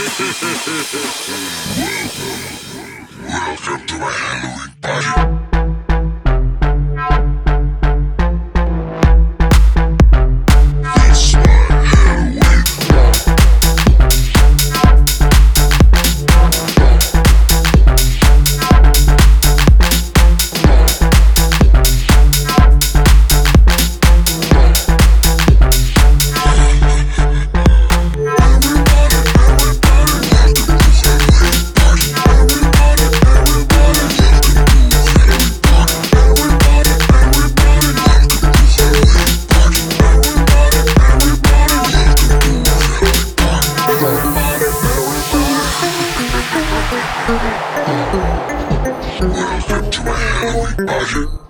Welcome to my Halloween. Welcome to my Halloween party.